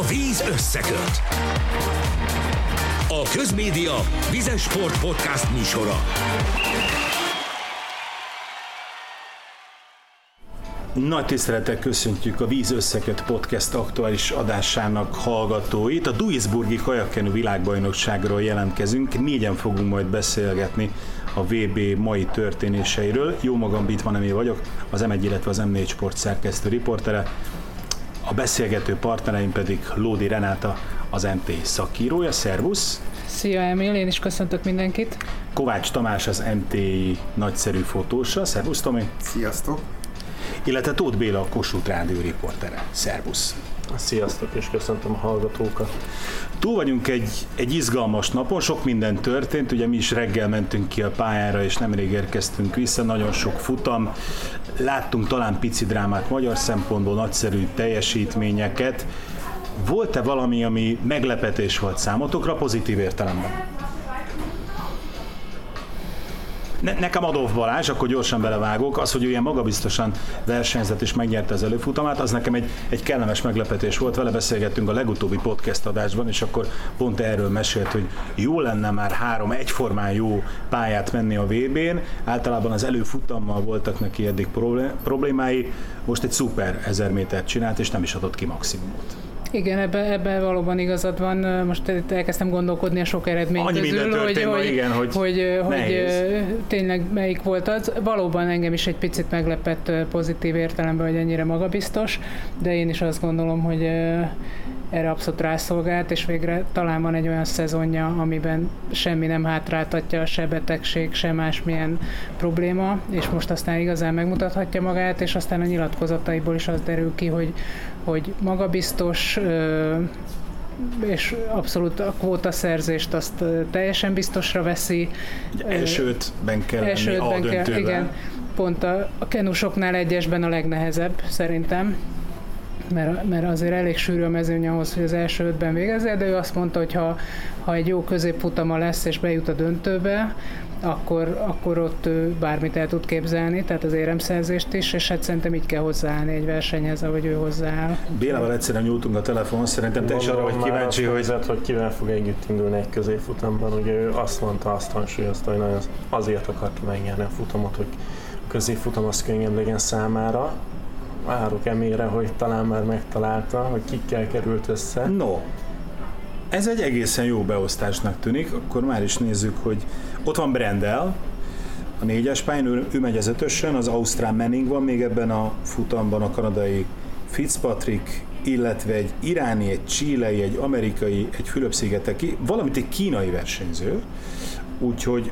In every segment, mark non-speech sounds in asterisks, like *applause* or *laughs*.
A víz összeköt. A Közmédia Vizes Sport Podcast műsora. Nagy tisztelettel köszöntjük a Víz Összeköt Podcast aktuális adásának hallgatóit. A Duisburgi kajakkenu világbajnokságról jelentkezünk, négyen fogunk majd beszélgetni a VB mai történéseiről. Jó magam, Bitmanemé vagyok, az M1, illetve az M4 Sport szerkesztő riportere. A beszélgető partnereim pedig Lódi Renáta, az MT szakírója. Szervusz! Szia Emil, én is köszöntök mindenkit. Kovács Tamás, az MT nagyszerű fotósa. Szervusz Tomi! Sziasztok! Illetve Tóth Béla, a Kossuth Rádió riportere. Szervusz! Sziasztok, és köszöntöm a hallgatókat. Túl vagyunk egy, egy izgalmas napon, sok minden történt, ugye mi is reggel mentünk ki a pályára, és nemrég érkeztünk vissza, nagyon sok futam, láttunk talán pici drámát magyar szempontból, nagyszerű teljesítményeket. Volt-e valami, ami meglepetés volt számotokra pozitív értelemben? Ne, nekem Adolf Balázs, akkor gyorsan belevágok, az, hogy ilyen magabiztosan versenyzett és megnyerte az előfutamát, az nekem egy, egy kellemes meglepetés volt. Vele beszélgettünk a legutóbbi podcast adásban, és akkor pont erről mesélt, hogy jó lenne már három egyformán jó pályát menni a VB-n. Általában az előfutammal voltak neki eddig problémái, most egy szuper ezer métert csinált, és nem is adott ki maximumot. Igen, ebben ebbe valóban igazad van. Most elkezdtem gondolkodni a sok eredmény Annyi közül, hogy, hogy, igen, hogy, hogy, hogy tényleg melyik volt az. Valóban engem is egy picit meglepett pozitív értelemben, hogy ennyire magabiztos, de én is azt gondolom, hogy erre abszolút rászolgált, és végre talán van egy olyan szezonja, amiben semmi nem hátráltatja, se betegség, se másmilyen probléma, és most aztán igazán megmutathatja magát, és aztán a nyilatkozataiból is az derül ki, hogy, hogy magabiztos, és abszolút a kvóta szerzést azt teljesen biztosra veszi. Elsőtben kell elsőtben lenni a kell, igen, pont a, a kenusoknál egyesben a legnehezebb szerintem mert, mert azért elég sűrű a mezőny ahhoz, hogy az első ötben végezze, de ő azt mondta, hogy ha, ha egy jó középfutama lesz és bejut a döntőbe, akkor, akkor ott ő bármit el tud képzelni, tehát az éremszerzést is, és hát szerintem így kell hozzáállni egy versenyhez, ahogy ő hozzááll. Bélával egyszerűen nyújtunk a telefon, szerintem te is arra vagy kíváncsi, hogy... Vezet, hogy kivel fog együtt indulni egy középfutamban, ugye ő azt mondta, azt hangsúlyozta, hogy nagyon azért akarta megnyerni a futamot, hogy középfutam az könnyebb legyen számára, várok emére, hogy talán már megtalálta, hogy kikkel került össze. No, ez egy egészen jó beosztásnak tűnik, akkor már is nézzük, hogy ott van Brendel, a négyes pályán, ő, ő megy az ötösön, az Ausztrál Manning van még ebben a futamban, a kanadai Fitzpatrick, illetve egy iráni, egy csílei, egy amerikai, egy Fülöp-szigeteki, valamint egy kínai versenyző, úgyhogy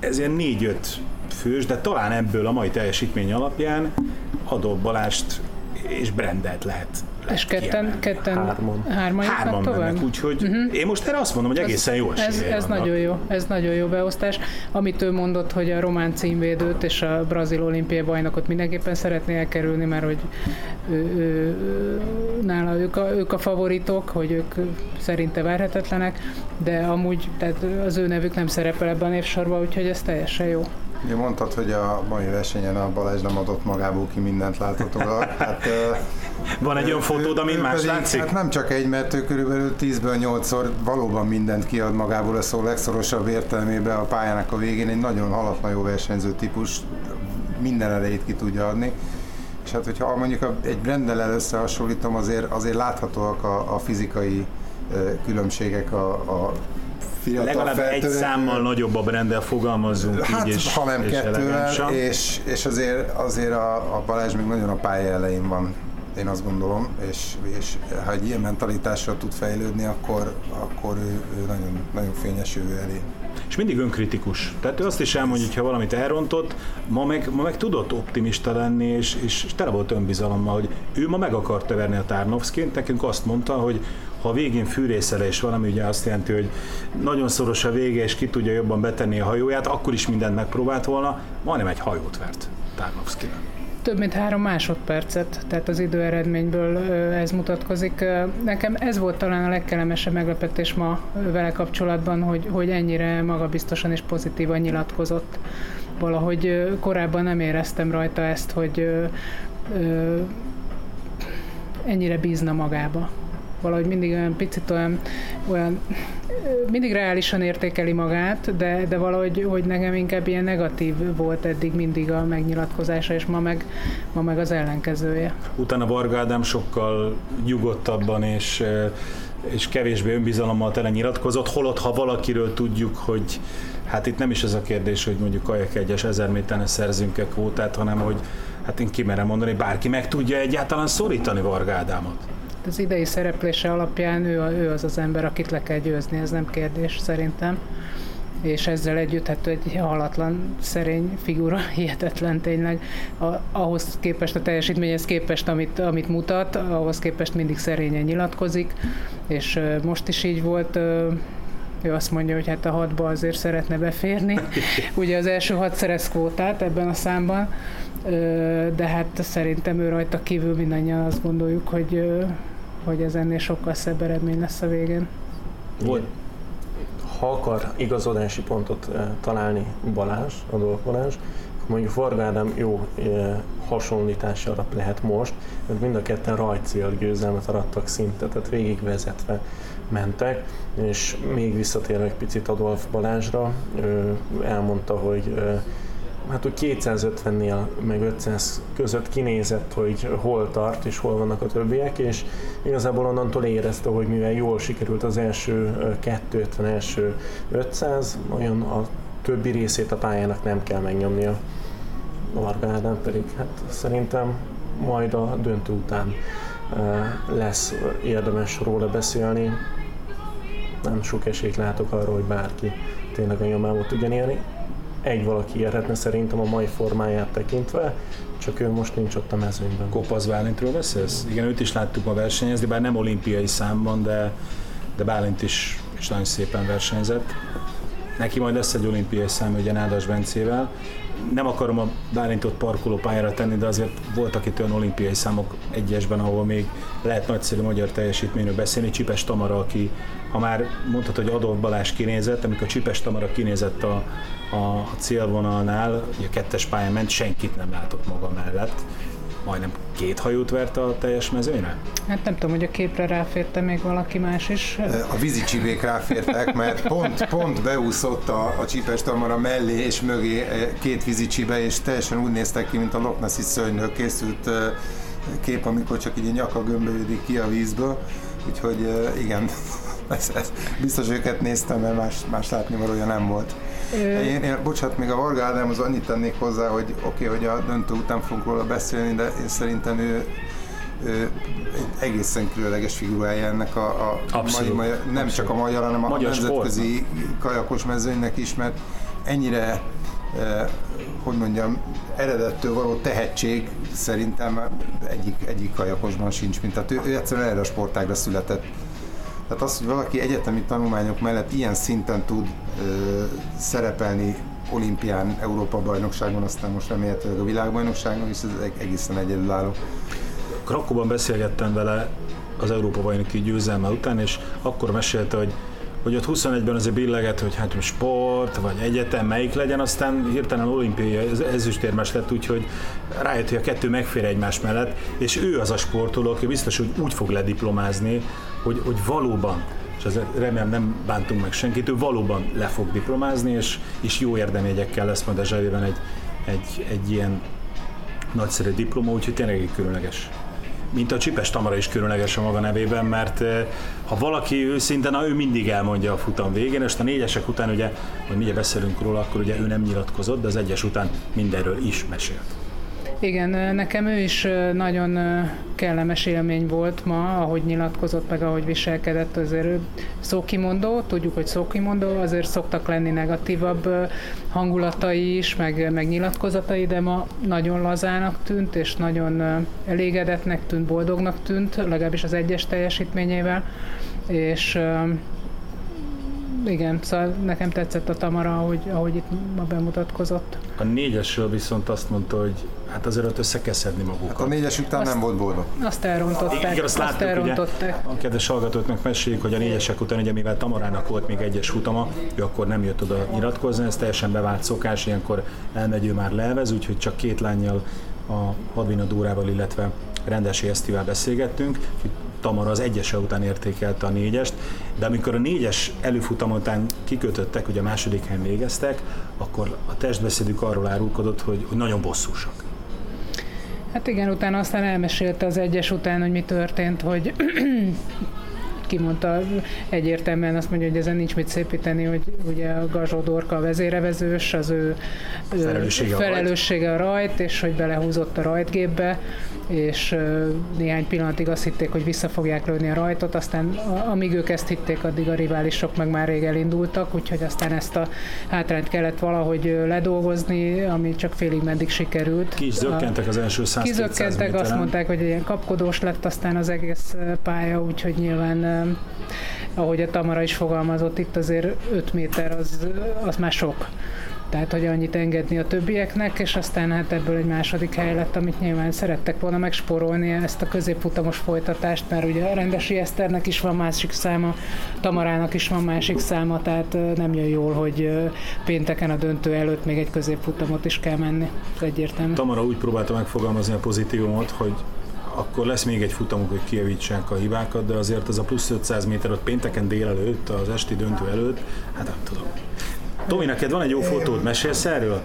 ez ilyen négy-öt fős, de talán ebből a mai teljesítmény alapján Adolf Balást és Brendelt lehet és ketten, ketten hárman, hárman, hárman tovább? mennek, úgyhogy uh-huh. én most erre azt mondom, hogy egészen jó Ez, ez nagyon jó, ez nagyon jó beosztás. Amit ő mondott, hogy a román címvédőt és a brazil olimpiai bajnokot mindenképpen szeretné elkerülni, mert hogy ő, ő, ő, nála ők a, ők a favoritok, hogy ők szerinte várhetetlenek, de amúgy tehát az ő nevük nem szerepel ebben a névsorban, úgyhogy ez teljesen jó. Ugye mondtad, hogy a mai versenyen a Balázs nem adott magából ki mindent láthatóan. Hát, Van egy olyan fotód, amin más pedig, látszik? Hát nem csak egy, mert ő körülbelül 10-ből 8-szor valóban mindent kiad magából a szó legszorosabb értelmében a pályának a végén. Egy nagyon halatlan jó versenyző típus, minden erejét ki tudja adni. És hát, hogyha mondjuk egy Brendel összehasonlítom, azért, azért láthatóak a, a fizikai különbségek a, a fiatal Legalább feltörekvő. egy számmal nagyobb a brendel fogalmazzunk hát, így, és, ha nem és kettővel, és, és azért, azért a, a Balázs még nagyon a pálya elején van én azt gondolom, és, és ha egy ilyen mentalitással tud fejlődni, akkor, akkor ő, ő nagyon, nagyon fényes jövő elé. És mindig önkritikus. Tehát ő azt is elmondja, hogy ha valamit elrontott, ma meg, ma meg tudott optimista lenni, és, és tele volt önbizalommal, hogy ő ma meg akarta verni a Tarnovszként, nekünk azt mondta, hogy ha a végén és valami, ugye azt jelenti, hogy nagyon szoros a vége, és ki tudja jobban betenni a hajóját, akkor is mindent megpróbált volna, majdnem egy hajót vert Tarnovszkinek több mint három másodpercet, tehát az időeredményből ez mutatkozik. Nekem ez volt talán a legkellemesebb meglepetés ma vele kapcsolatban, hogy, hogy ennyire magabiztosan és pozitívan nyilatkozott. Valahogy korábban nem éreztem rajta ezt, hogy ennyire bízna magába valahogy mindig olyan picit olyan, olyan mindig reálisan értékeli magát, de, de valahogy hogy nekem inkább ilyen negatív volt eddig mindig a megnyilatkozása, és ma meg, ma meg az ellenkezője. Utána Varga Ádám sokkal nyugodtabban és és kevésbé önbizalommal tele nyilatkozott, holott ha valakiről tudjuk, hogy hát itt nem is ez a kérdés, hogy mondjuk kajak egyes ezer méteren szerzünk-e kvótát, hanem hogy hát én kimerem mondani, bárki meg tudja egyáltalán szorítani Varga Ádámot. Az idei szereplése alapján ő, ő az az ember, akit le kell győzni, ez nem kérdés szerintem és ezzel együtt hát egy halatlan, szerény figura, *laughs* hihetetlen tényleg. A, ahhoz képest, a teljesítményhez képest, amit, amit mutat, ahhoz képest mindig szerényen nyilatkozik, és uh, most is így volt, uh, ő azt mondja, hogy hát a hatba azért szeretne beférni. *laughs* Ugye az első hat szerez kvótát ebben a számban, de hát szerintem ő rajta kívül mindannyian azt gondoljuk, hogy, hogy ez ennél sokkal szebb eredmény lesz a végén. Volt, ha akar igazodási pontot találni Balázs, Adolf Balázs, mondjuk Varga jó hasonlítás arra lehet most, mert mind a ketten rajcél győzelmet arattak szinte, tehát végigvezetve mentek, és még visszatérve egy picit Adolf Balázsra, elmondta, hogy hát hogy 250-nél meg 500 között kinézett, hogy hol tart és hol vannak a többiek, és igazából onnantól érezte, hogy mivel jól sikerült az első 250, első 500, olyan a többi részét a pályának nem kell megnyomnia. Varga Ádám pedig hát szerintem majd a döntő után lesz érdemes róla beszélni. Nem sok esélyt látok arra, hogy bárki tényleg a nyomába tudjon élni egy valaki érhetne szerintem a mai formáját tekintve, csak ő most nincs ott a mezőnyben. Kopasz Bálintról beszélsz? Igen, őt is láttuk ma versenyezni, bár nem olimpiai számban, de, de Bálint is, is nagyon szépen versenyzett. Neki majd lesz egy olimpiai szám, ugye Nádas Bencével. Nem akarom a Bálintot parkoló pályára tenni, de azért voltak itt olyan olimpiai számok egyesben, ahol még lehet nagyszerű magyar teljesítményről beszélni. Csipes Tamara, aki ha már mondhatod, hogy Adolf Balázs kinézett, amikor Csipes Tamara kinézett a, a célvonalnál, a kettes pályán ment, senkit nem látott maga mellett. Majdnem két hajót verte a teljes mezőnyre? Hát nem tudom, hogy a képre ráférte még valaki más is. A vízi csibék ráfértek, mert pont, pont beúszott a, a csipes tamara mellé és mögé eh, két vízi csibe, és teljesen úgy néztek ki, mint a Loch Nessi szörnyből készült eh, kép, amikor csak így a nyaka gömbölyödik ki a vízből. Úgyhogy eh, igen, *laughs* ez, ez, biztos őket néztem, mert más, más látnivalója nem volt. Én, én, bocsánat, még a Varga Ádámhoz annyit tennék hozzá, hogy oké, okay, hogy a döntő után fogunk róla beszélni, de én szerintem ő, ő egy egészen különleges figurája ennek a, a Abszolút. magyar, nem Abszolút. csak a magyar, hanem a magyar nemzetközi sportnak. kajakos mezőnynek is, mert ennyire eh, hogy mondjam, eredettől való tehetség szerintem egyik, egyik kajakosban sincs, mint tehát ő, ő egyszerűen erre a sportágra született. Tehát az, hogy valaki egyetemi tanulmányok mellett ilyen szinten tud ö, szerepelni olimpián, Európa-bajnokságon, aztán most remélhetőleg a világbajnokságon, és ez egészen egyedülálló. Krakóban beszélgettem vele az Európa-bajnoki győzelme után, és akkor mesélte, hogy hogy ott 21-ben azért billeget, hogy hát sport, vagy egyetem, melyik legyen, aztán hirtelen olimpiai ezüstérmes lett, úgyhogy rájött, hogy a kettő megfér egymás mellett, és ő az a sportoló, aki biztos, hogy úgy fog lediplomázni, hogy, hogy valóban és ez remélem nem bántunk meg senkit, ő valóban le fog diplomázni, és, és jó érdeményekkel lesz majd a zsebében egy, egy, egy ilyen nagyszerű diploma, úgyhogy tényleg egy különleges mint a Csipes Tamara is különleges a maga nevében, mert eh, ha valaki őszinte, na ő mindig elmondja a futam végén, és a négyesek után ugye, hogy mindjárt beszélünk róla, akkor ugye ő nem nyilatkozott, de az egyes után mindenről is mesélt. Igen, nekem ő is nagyon kellemes élmény volt ma, ahogy nyilatkozott, meg ahogy viselkedett, azért ő szókimondó, tudjuk, hogy szókimondó, azért szoktak lenni negatívabb hangulatai is, meg, meg nyilatkozatai, de ma nagyon lazának tűnt, és nagyon elégedetnek tűnt, boldognak tűnt, legalábbis az egyes teljesítményével, és igen, szóval nekem tetszett a Tamara, ahogy, ahogy itt ma bemutatkozott. A négyesről viszont azt mondta, hogy hát azért ott össze kell szedni magukat. Hát a négyes után azt, nem volt boldog. Azt elrontották. Igen, azt, azt láttuk, elrontották. Ugye, a kedves hallgatóknak meséljük, hogy a négyesek után, ugye mivel Tamarának volt még egyes futama, ő akkor nem jött oda nyilatkozni, ez teljesen bevált szokás, ilyenkor elmegy ő már levez, úgyhogy csak két lányjal a Hadvina Dórával, illetve Rendesi Esztivel beszélgettünk, Tamara az egyese után értékelte a négyest, de amikor a négyes előfutam után kikötöttek, hogy a második helyen végeztek, akkor a testbeszédük arról árulkodott, hogy, hogy nagyon bosszúsak. Hát igen, utána aztán elmesélte az egyes után, hogy mi történt, hogy kimondta egyértelműen azt mondja, hogy ezen nincs mit szépíteni, hogy ugye a Gazsó Dorka a vezérevezős, az ő felelőssége, felelőssége a, rajt. a rajt, és hogy belehúzott a rajtgépbe, és néhány pillanatig azt hitték, hogy vissza fogják lőni a rajtot, aztán amíg ők ezt hitték, addig a riválisok meg már rég elindultak, úgyhogy aztán ezt a hátrányt kellett valahogy ledolgozni, ami csak félig meddig sikerült. Ki is zökkentek az első 100 Kizökkentek, azt mondták, hogy ilyen kapkodós lett aztán az egész pálya, úgyhogy nyilván ahogy a Tamara is fogalmazott, itt azért 5 méter az, az már sok. Tehát, hogy annyit engedni a többieknek, és aztán hát ebből egy második hely lett, amit nyilván szerettek volna megsporolni ezt a középfutamos folytatást, mert ugye a Rendesi Eszternek is van másik száma, Tamarának is van másik száma, tehát nem jön jól, hogy pénteken a döntő előtt még egy középfutamot is kell menni. Ez egyértelmű. Tamara úgy próbálta megfogalmazni a pozitívumot, hogy akkor lesz még egy futamuk, hogy kijavítsák a hibákat, de azért az a plusz 500 méter ott pénteken délelőtt, az esti döntő előtt, hát nem tudom. Tomi, neked van egy jó fotód, mesélsz erről?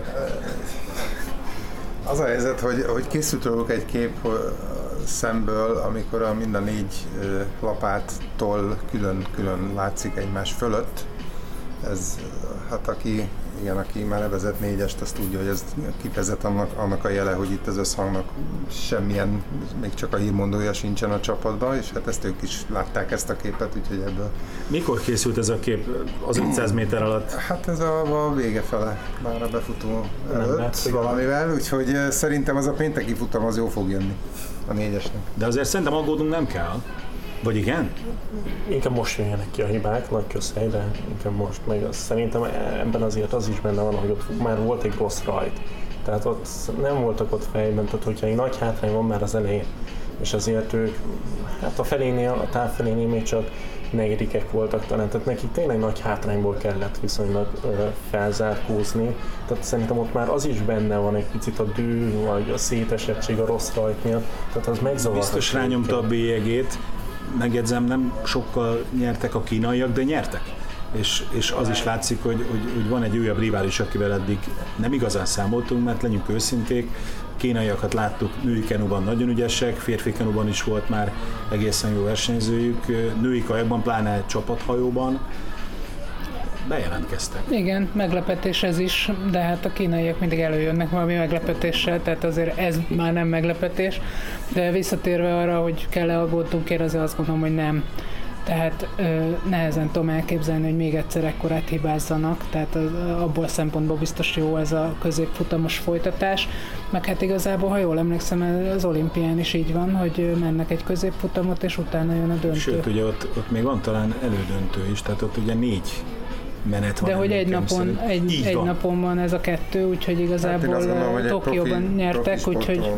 Az a helyzet, hogy, hogy készült róluk egy kép szemből, amikor a mind a négy lapáttól külön-külön látszik egymás fölött. Ez, hát aki igen, aki már nevezett négyest, azt tudja, hogy ez kifejezett annak, annak a jele, hogy itt az összhangnak semmilyen, még csak a hírmondója sincsen a csapatban, és hát ezt ők is látták ezt a képet, úgyhogy ebből... Mikor készült ez a kép az 500 méter alatt? Hát ez a, a vége fele, már a befutó előtt valamivel, úgyhogy szerintem az a pénteki futam az jó fog jönni a négyesnek. De azért szerintem aggódunk nem kell. Vagy igen? Inkább most jönjenek ki a hibák, nagy közhely, de inkább most. Meg az, szerintem ebben azért az is benne van, hogy ott már volt egy rossz rajt. Tehát ott nem voltak ott fejben, tehát hogyha egy nagy hátrány van már az elején, és azért ők, hát a felénél, a táv felénél még csak negyedikek voltak talán, tehát nekik tényleg nagy hátrányból kellett viszonylag ö, felzárkózni. Tehát szerintem ott már az is benne van egy picit a dű, vagy a szétesettség a rossz rajt miatt, tehát az megzavarható. Biztos rányomta a bélyegét, megjegyzem, nem sokkal nyertek a kínaiak, de nyertek. És, és az is látszik, hogy, hogy, hogy van egy újabb rivális, akivel eddig nem igazán számoltunk, mert legyünk őszinték, kínaiakat láttuk női kenuban nagyon ügyesek, férfi kenuban is volt már egészen jó versenyzőjük, női kajakban, pláne csapathajóban, bejelentkeztek. Igen, meglepetés ez is, de hát a kínaiak mindig előjönnek valami meglepetéssel, tehát azért ez már nem meglepetés. De visszatérve arra, hogy kell-e aggódnunk, én azért azt gondolom, hogy nem. Tehát ö, nehezen tudom elképzelni, hogy még egyszer ekkorát hibázzanak, tehát az, abból a szempontból biztos jó ez a középfutamos folytatás. Meg hát igazából, ha jól emlékszem, az olimpián is így van, hogy mennek egy középfutamot, és utána jön a döntő. Sőt, ugye ott, ott még van talán elődöntő is, tehát ott ugye négy menet van. De hogy egy napon, egy, egy van. napon van ez a kettő, úgyhogy igazából hát gondolom, Tokióban profi, nyertek, profi úgyhogy...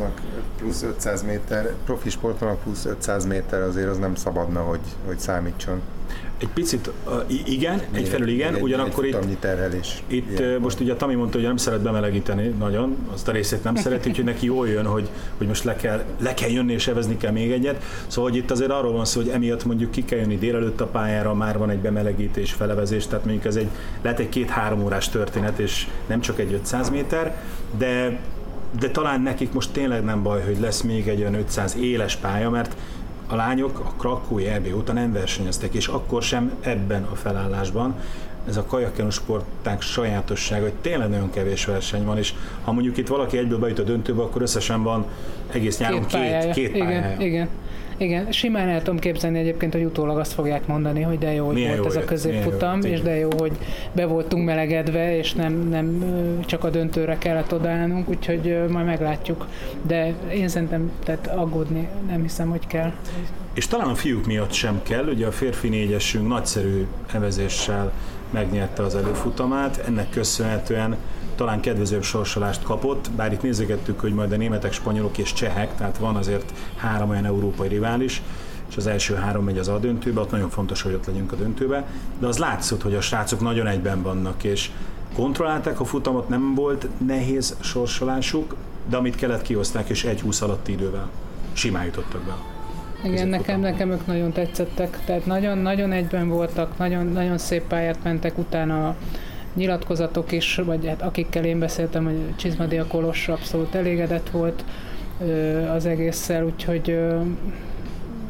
plusz 500 méter, profi sportolónak plusz 500 méter azért az nem szabadna, hogy, hogy számítson. Egy picit, igen, egyfelől igen, egy, ugyanakkor egy itt, terhelés. itt uh, most ugye a Tami mondta, hogy nem szeret bemelegíteni nagyon, azt a részét nem szereti, úgyhogy neki jól jön, hogy, hogy most le kell, le kell jönni és evezni kell még egyet. Szóval hogy itt azért arról van szó, hogy emiatt mondjuk ki kell jönni délelőtt a pályára, már van egy bemelegítés, felevezés, tehát mondjuk ez egy, lehet egy két-három órás történet, és nem csak egy 500 méter, de de talán nekik most tényleg nem baj, hogy lesz még egy olyan 500 éles pálya, mert a lányok a Krakói EB óta nem versenyeztek, és akkor sem ebben a felállásban. Ez a kajakkenus sporták sajátossága, hogy tényleg nagyon kevés verseny van, és ha mondjuk itt valaki egyből bejut a döntőbe, akkor összesen van egész nyáron két, két, két pályája. Igen, igen. Igen, simán el tudom képzelni egyébként, hogy utólag azt fogják mondani, hogy de jó, hogy milyen volt jó ez a középfutam, és de jó, hogy be voltunk melegedve, és nem, nem csak a döntőre kellett odaállnunk, úgyhogy majd meglátjuk. De én szerintem tehát aggódni nem hiszem, hogy kell. És talán a fiúk miatt sem kell, ugye a férfi négyesünk nagyszerű evezéssel megnyerte az előfutamát, ennek köszönhetően talán kedvezőbb sorsolást kapott, bár itt nézegettük, hogy majd a németek, spanyolok és csehek, tehát van azért három olyan európai rivális, és az első három megy az A döntőbe, ott nagyon fontos, hogy ott legyünk a döntőbe, de az látszott, hogy a srácok nagyon egyben vannak, és kontrollálták a futamot, nem volt nehéz sorsolásuk, de amit kellett kihozták, és egy 20 alatti idővel simán jutottak be. Igen, nekem, nekem ők nagyon tetszettek, tehát nagyon-nagyon egyben voltak, nagyon, nagyon szép pályát mentek utána nyilatkozatok is, vagy hát akikkel én beszéltem, hogy Csizmadia Kolos abszolút elégedett volt az egésszel, úgyhogy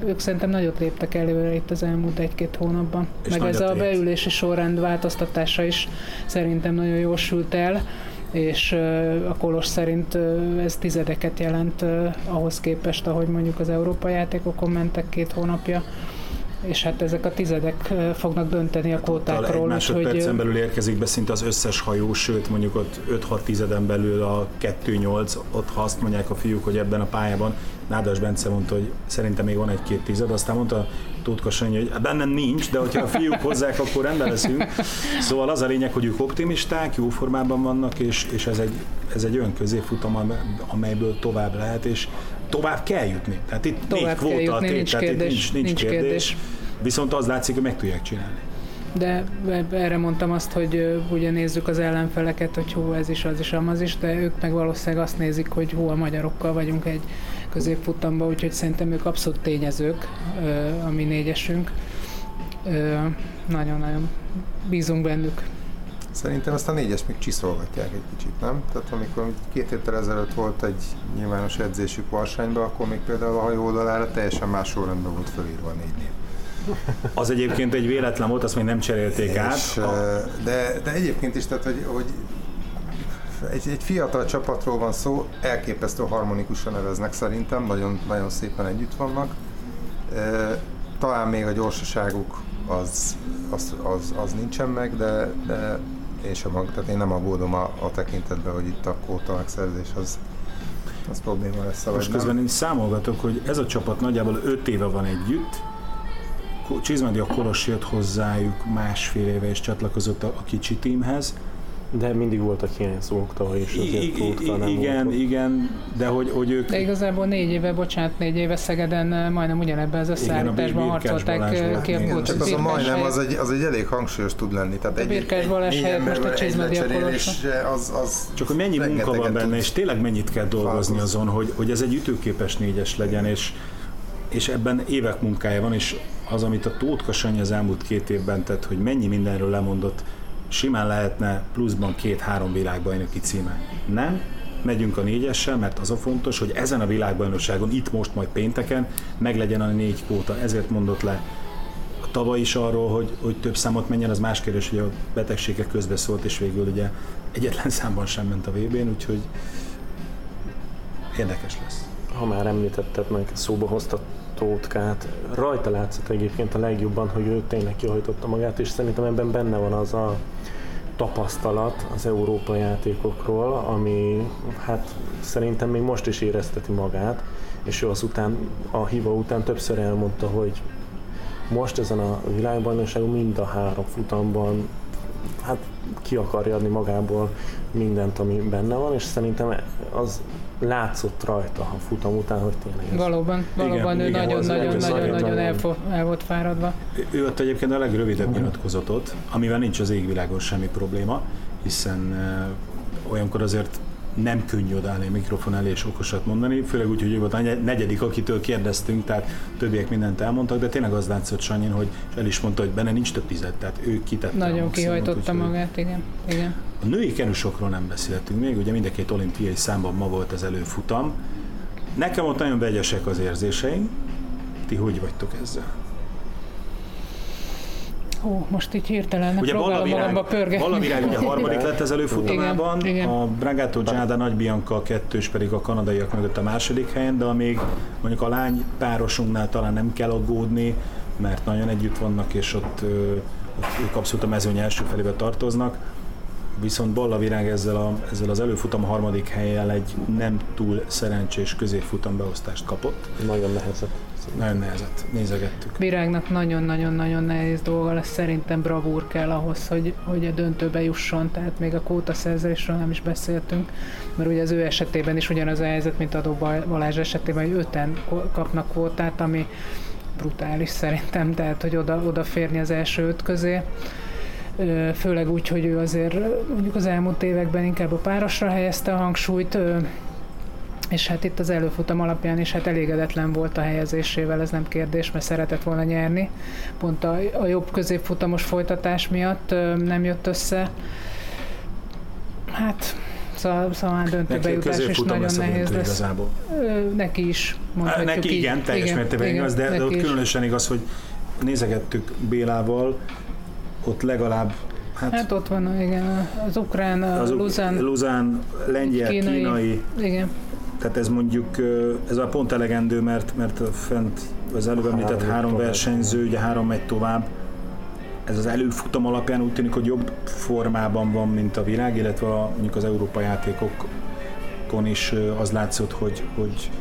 ők szerintem nagyot léptek előre itt az elmúlt egy-két hónapban. És Meg ez a beülési sorrend változtatása is szerintem nagyon jól sült el és a Kolos szerint ez tizedeket jelent ahhoz képest, ahogy mondjuk az Európa játékokon mentek két hónapja és hát ezek a tizedek fognak dönteni a kvótákról. Egy másodpercen hogy... belül érkezik be szinte az összes hajó, sőt mondjuk ott 5-6 tizeden belül a 2-8, ott ha azt mondják a fiúk, hogy ebben a pályában Nádas Bence mondta, hogy szerintem még van egy-két tized, aztán mondta Tóth Sanyi, hogy bennem nincs, de hogyha a fiúk hozzák, akkor rendben leszünk. Szóval az a lényeg, hogy ők optimisták, jó formában vannak, és, és ez, egy, ez egy olyan középfutam, amelyből tovább lehet, és tovább kell jutni. Tehát itt tovább nincs kvóta, jutni, nincs tehát kérdés, itt nincs, nincs, nincs kérdés. kérdés. Viszont az látszik, hogy meg tudják csinálni. De erre mondtam azt, hogy ugye nézzük az ellenfeleket, hogy hú, ez is, az is, amaz is, de ők meg valószínűleg azt nézik, hogy hú, a magyarokkal vagyunk egy középfutamba, úgyhogy szerintem ők abszolút tényezők, a mi négyesünk. Nagyon-nagyon bízunk bennük. Szerintem ezt a négyes még csiszolgatják egy kicsit, nem? Tehát amikor két héttel ezelőtt volt egy nyilvános edzésük Varsányban, akkor még például a hajó oldalára teljesen más sorrendben volt fölírva a négy név. Az egyébként egy véletlen volt, azt még nem cserélték és, át. De, de egyébként is, tehát hogy, hogy egy, egy fiatal csapatról van szó, elképesztő harmonikusan neveznek szerintem, nagyon, nagyon szépen együtt vannak. Talán még a gyorsaságuk az, az, az, az nincsen meg, de, de én sem, tehát én nem aggódom a, a tekintetben, hogy itt a kóta megszerzés az, az probléma lesz. Most közben én számolgatok, hogy ez a csapat nagyjából 5 éve van együtt, Csizmadi a Koros jött hozzájuk másfél éve és csatlakozott a, a kicsi tímhez, de mindig voltak hiányzók tavaly is, azért I- nem Igen, volt. igen, de hogy, hogy ők... De igazából négy éve, bocsánat, négy éve Szegeden majdnem ugyanebben az összeállításban harcolták ki a igen, Csak az a majdnem, az egy, az egy elég hangsúlyos tud lenni. Tehát a egy, Birkás Balázs helyett most a Csizmadi az, az Csak hogy mennyi munka van benne, és tényleg mennyit kell dolgozni azon, hogy, hogy ez egy ütőképes négyes legyen, és, és ebben évek munkája van, és az, amit a Tóth Sanyi az elmúlt két évben tett, hogy mennyi mindenről lemondott, simán lehetne pluszban két-három világbajnoki címe. Nem, megyünk a négyessel, mert az a fontos, hogy ezen a világbajnokságon, itt most majd pénteken meglegyen a négy kóta. Ezért mondott le tavaly is arról, hogy, hogy több számot menjen, az más kérdés, hogy a betegségek közbeszólt, és végül ugye egyetlen számban sem ment a VB-n, úgyhogy érdekes lesz. Ha már említetted meg, szóba hoztat Tótkát. Rajta látszott egyébként a legjobban, hogy ő tényleg kihajtotta magát, és szerintem ebben benne van az a tapasztalat az Európa játékokról, ami hát szerintem még most is érezteti magát, és ő azután, a hiva után többször elmondta, hogy most ezen a világbajnokságon mind a három futamban hát ki akarja adni magából mindent, ami benne van, és szerintem az látszott rajta a futam után, hogy tényleg ez... Valóban, valóban igen, ő nagyon-nagyon-nagyon el, el volt fáradva. Ő ott egyébként a legrövidebb nyilatkozatot, amivel nincs az égvilágon semmi probléma, hiszen olyankor azért nem könnyű odállni a mikrofon elé és okosat mondani, főleg úgy, hogy ő volt a negyedik, akitől kérdeztünk, tehát többiek mindent elmondtak, de tényleg az látszott Sanyin, hogy el is mondta, hogy benne nincs több tized, tehát ő kitette Nagyon kihajtotta magát, igen. igen. A női kenusokról nem beszéltünk még, ugye mind a két olimpiai számban ma volt az előfutam. Nekem ott nagyon vegyesek az érzéseim. Ti hogy vagytok ezzel? Hú, most így hirtelen ugye próbálom magamba pörgetni. Valavirág ugye harmadik lett az előfutamában, igen, igen. a Bragato Giada Nagy Bianca kettős pedig a kanadaiak mögött a második helyen, de amíg mondjuk a lány párosunknál talán nem kell aggódni, mert nagyon együtt vannak, és ott, ott ők abszolút a mezőny első felébe tartoznak viszont Balla Virág ezzel, a, ezzel az előfutam a harmadik helyen egy nem túl szerencsés középfutam beosztást kapott. Nagyon nehezett. Nagyon nehezett, nézegettük. Virágnak nagyon-nagyon-nagyon nehéz dolga lesz, szerintem bravúr kell ahhoz, hogy, hogy a döntőbe jusson, tehát még a kóta szerzésről nem is beszéltünk, mert ugye az ő esetében is ugyanaz a helyzet, mint Adó Balázs esetében, hogy öten kapnak kvótát, ami brutális szerintem, tehát hogy oda, odaférni az első öt közé. Főleg úgy, hogy ő azért mondjuk az elmúlt években inkább a párosra helyezte a hangsúlyt, és hát itt az előfutam alapján is hát elégedetlen volt a helyezésével, ez nem kérdés, mert szeretett volna nyerni. Pont a, a jobb középfutamos folytatás miatt nem jött össze. Hát Szóval, szóval döntőbe jutás is nagyon nehéz lesz. Igazából. Neki is, mondhatjuk Neki így. igen, teljes mértékben igaz, de, de ott is. különösen igaz, hogy nézegettük Bélával, ott legalább Hát, hát ott van, igen, az ukrán, az Luzán, Luzán lengyel, kínai, kínai, igen. Tehát ez mondjuk, ez a pont elegendő, mert, mert fent az előbb említett három, három versenyző, ugye három megy tovább, ez az előfutam alapján úgy tűnik, hogy jobb formában van, mint a világ, illetve a, mondjuk az Európa játékokon is az látszott, hogy, hogy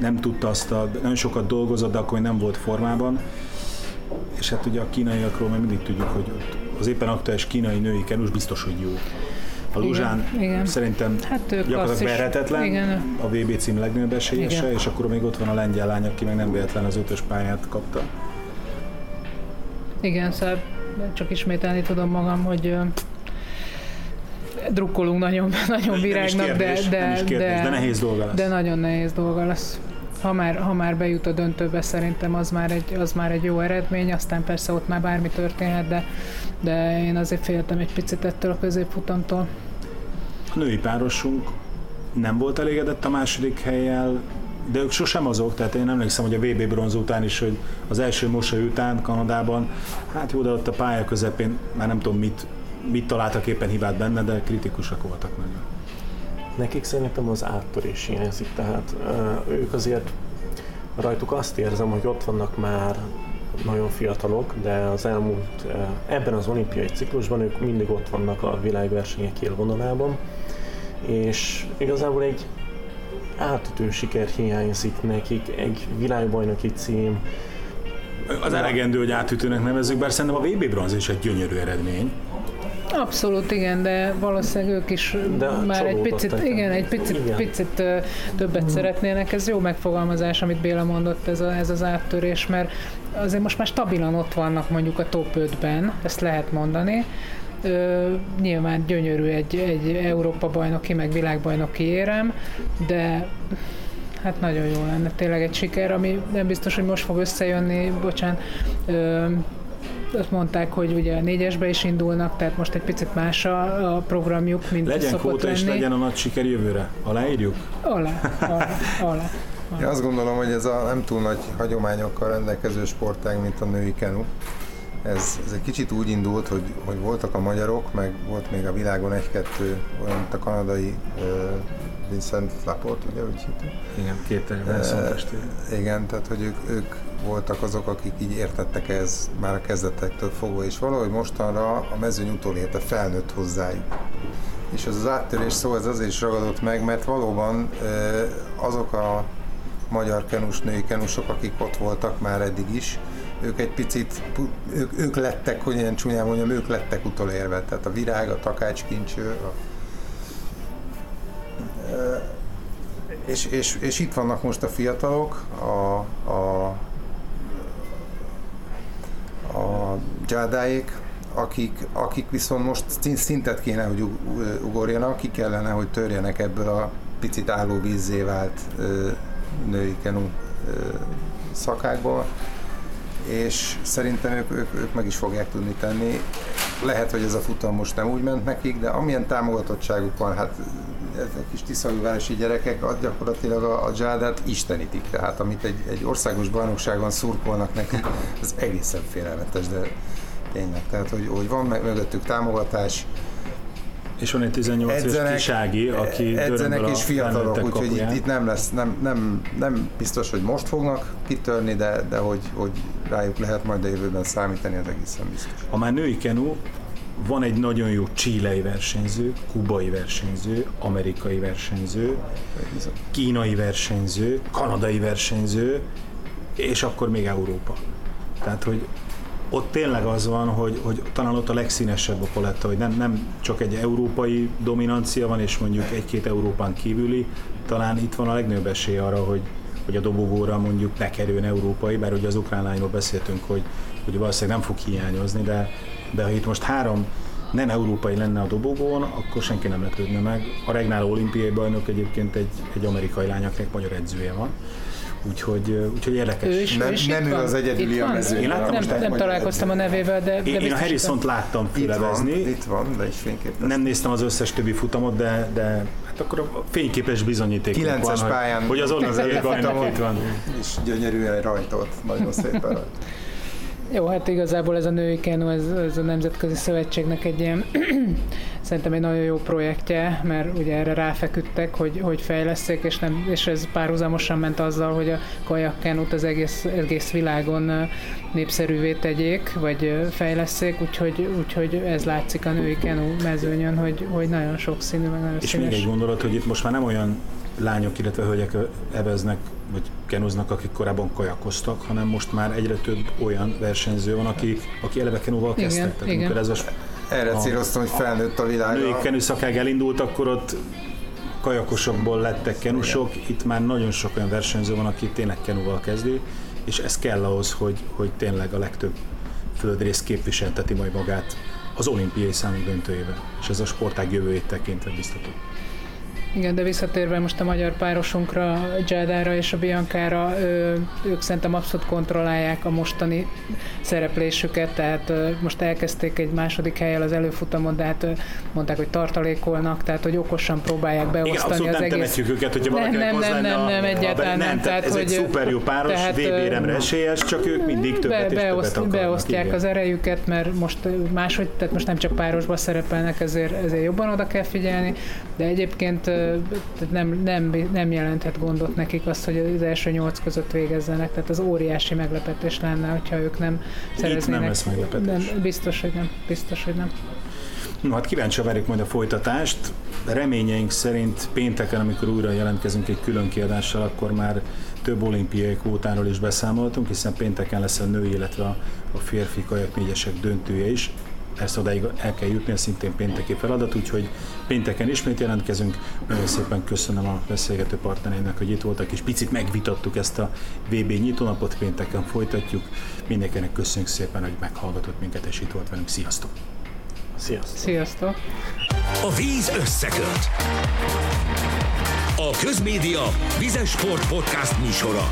nem tudta azt a, nagyon sokat dolgozott, de akkor nem volt formában. És hát ugye a kínaiakról még mindig tudjuk, hogy az éppen aktuális kínai női kenus biztos, hogy jó. A Luzsán igen, igen. szerintem hát gyakorlatilag verhetetlen, igen. a VB cím legnagyobb esélyese, és akkor még ott van a lengyel lány, aki meg nem véletlen az ötös pályát kapta. Igen, szóval csak ismételni tudom magam, hogy drukkolunk nagyon, *laughs* nagyon virágnak, kérdés, de, de, kérdés, de, de nehéz dolga lesz. De nagyon nehéz dolga lesz. Ha már, ha már bejut a döntőbe, szerintem az már, egy, az már egy jó eredmény, aztán persze ott már bármi történhet, de, de én azért féltem egy picit ettől a középfutamtól. Női párosunk nem volt elégedett a második helyjel, de ők sosem azok, tehát én emlékszem, hogy a VB bronz után is, hogy az első mosoly után Kanadában, hát jó, de ott a pálya közepén már nem tudom mit, mit találtak éppen hibát benne, de kritikusak voltak nagyon. Nekik szerintem az áttörés hiányzik, tehát ők azért rajtuk azt érzem, hogy ott vannak már nagyon fiatalok, de az elmúlt, uh, ebben az olimpiai ciklusban ők mindig ott vannak a világversenyek élvonalában, és igazából egy átütő siker hiányzik nekik, egy világbajnoki cím. Az elegendő, hogy átütőnek nevezzük, bár szerintem a VB bronz is egy gyönyörű eredmény. Abszolút igen, de valószínűleg ők is de már egy picit, igen, egy picit, igen. picit többet hmm. szeretnének. Ez jó megfogalmazás, amit Béla mondott, ez, a, ez az áttörés, mert azért most már stabilan ott vannak mondjuk a top 5-ben, ezt lehet mondani, Ö, nyilván gyönyörű egy, egy Európa bajnoki, meg világbajnoki érem, de hát nagyon jó lenne tényleg egy siker, ami nem biztos, hogy most fog összejönni, bocsánat, ö, azt mondták, hogy ugye a négyesbe is indulnak, tehát most egy picit más a, a programjuk, mint legyen szokott kóta lenni. és legyen a nagy siker jövőre. Aláírjuk? Alá, alá, alá. Én azt gondolom, hogy ez a nem túl nagy hagyományokkal rendelkező sportág, mint a női kenu, ez, ez egy kicsit úgy indult, hogy, hogy voltak a magyarok, meg volt még a világon egy-kettő, olyan, mint a kanadai uh, Vincent Laport, ugye, úgy hittem? Igen, két uh, Igen, tehát hogy ők, ők voltak azok, akik így értettek ez már a kezdetektől fogva, és valahogy mostanra a mezőny utolérte, felnőtt hozzájuk. És az az áttörés szó ez azért is ragadott meg, mert valóban azok a magyar kenus, női kenusok, akik ott voltak már eddig is, ők egy picit, ők, ők lettek, hogy ilyen csúnyán mondjam, ők lettek utolérve. Tehát a virág, a takácskincső, a, és, és, és itt vannak most a fiatalok, a, a, a gyádáik, akik, akik viszont most szintet kéne, hogy ugorjanak, ki kellene, hogy törjenek ebből a picit álló vízzé vált női kenu szakákból, és szerintem ők, ők, ők meg is fogják tudni tenni. Lehet, hogy ez a futam most nem úgy ment nekik, de amilyen támogatottságuk van, hát ezek kis tiszalúvárosi gyerekek gyakorlatilag a, a dzsádát istenítik. Tehát amit egy, egy országos bajnokságon szurkolnak neki, az egészen félelmetes, de tényleg. Tehát, hogy, hogy van mögöttük támogatás, és van egy 18 éves kisági, aki edzenek és fiatalok, úgyhogy itt, itt, nem lesz, nem, nem, nem biztos, hogy most fognak kitörni, de, de hogy, hogy rájuk lehet majd a jövőben számítani, az egészen biztos. A már női kenu, van egy nagyon jó csilei versenyző, kubai versenyző, amerikai versenyző, kínai versenyző, kanadai versenyző, és akkor még Európa. Tehát, hogy ott tényleg az van, hogy, hogy talán ott a legszínesebb a paletta, hogy nem, nem csak egy európai dominancia van, és mondjuk egy-két Európán kívüli, talán itt van a legnagyobb esély arra, hogy, hogy a dobogóra mondjuk bekerüljön európai, bár ugye az ukrán lányról beszéltünk, hogy, hogy valószínűleg nem fog hiányozni, de, de ha itt most három nem európai lenne a dobogón, akkor senki nem lepődne meg. A regnáló olimpiai bajnok egyébként egy, egy amerikai lány, akinek magyar edzője van. Úgyhogy, úgyhogy érdekes. Ő is, Nem- ő is nem itt ő van? az egyedüli Itt a van? mezőnyben, Én láttam nem, most nem, találkoztam a nevével, de, de Én, én a Harrison-t láttam Itt van, fülevezni, itt van, de is fényképeztem. nem néztem az összes többi futamot, de, de hát akkor a fényképes bizonyíték Kilences van, pályán hogy, hogy az olimpiai az előfutamon. itt van. És gyönyörűen rajtolt, nagyon szépen rajtolt. Jó, hát igazából ez a női kenu, ez, ez a Nemzetközi Szövetségnek egy ilyen, *clears throat* szerintem egy nagyon jó projektje, mert ugye erre ráfeküdtek, hogy, hogy fejleszték, és, nem, és ez párhuzamosan ment azzal, hogy a kajak kenut az egész, egész világon népszerűvé tegyék, vagy fejleszték, úgyhogy, úgyhogy ez látszik a női kenu mezőnyön, hogy, hogy nagyon sokszínű, meg nagyon És színes. még egy gondolat, hogy itt most már nem olyan lányok, illetve hölgyek eveznek, vagy kenuznak, akik korábban kajakoztak, hanem most már egyre több olyan versenyző van, aki, aki eleve kenúval Igen, kezdtek. Tehát igen. ez a Erre A- céloztam, hogy felnőtt a világ. női kenűszakág elindult, akkor ott kajakosokból lettek kenusok, itt már nagyon sok olyan versenyző van, aki tényleg kenúval kezdi, és ez kell ahhoz, hogy, hogy tényleg a legtöbb földrész képviselteti majd magát az olimpiai számok döntőjébe, és ez a sportág jövőjét tekintve biztató. Igen, de visszatérve most a magyar párosunkra, Jádára és a Biancára, ők szerintem abszolút kontrollálják a mostani szereplésüket, tehát most elkezdték egy második helyel az előfutamon, de hát mondták, hogy tartalékolnak, tehát hogy okosan próbálják Igen, beosztani abszolút az nem egész... temetjük őket, hogyha Nem, nem, nem, nem, a- nem, egyáltalán nem. nem. Tehát ez egy hogy- szuper jó páros, tehát, VB ö, remre esélyes, csak ők mindig többet és beoszt, többet akarnak. beosztják igen. az erejüket, mert most máshogy, tehát most nem csak párosba szerepelnek, ezért, ezért jobban oda kell figyelni, de egyébként tehát nem, nem, nem jelenthet gondot nekik azt, hogy az első nyolc között végezzenek, tehát az óriási meglepetés lenne, hogyha ők nem szereznének. nem lesz meglepetés. Nem, biztos, hogy nem. Biztos, hogy nem. No, hát kíváncsi várjuk majd a folytatást. Reményeink szerint pénteken, amikor újra jelentkezünk egy külön kiadással, akkor már több olimpiai kvótáról is beszámoltunk, hiszen pénteken lesz a női, illetve a, a férfi kajak négyesek döntője is. Persze odáig el kell jutni, ez szintén pénteki feladat, úgyhogy pénteken ismét jelentkezünk. Nagyon szépen köszönöm a beszélgető partnereinek, hogy itt voltak, és picit megvitattuk ezt a VB nyitónapot, pénteken folytatjuk. Mindenkinek köszönjük szépen, hogy meghallgatott minket, és itt volt velünk. Sziasztok! Sziasztok! Sziasztok! A víz összeköt. A Közmédia Vizes Sport Podcast műsora.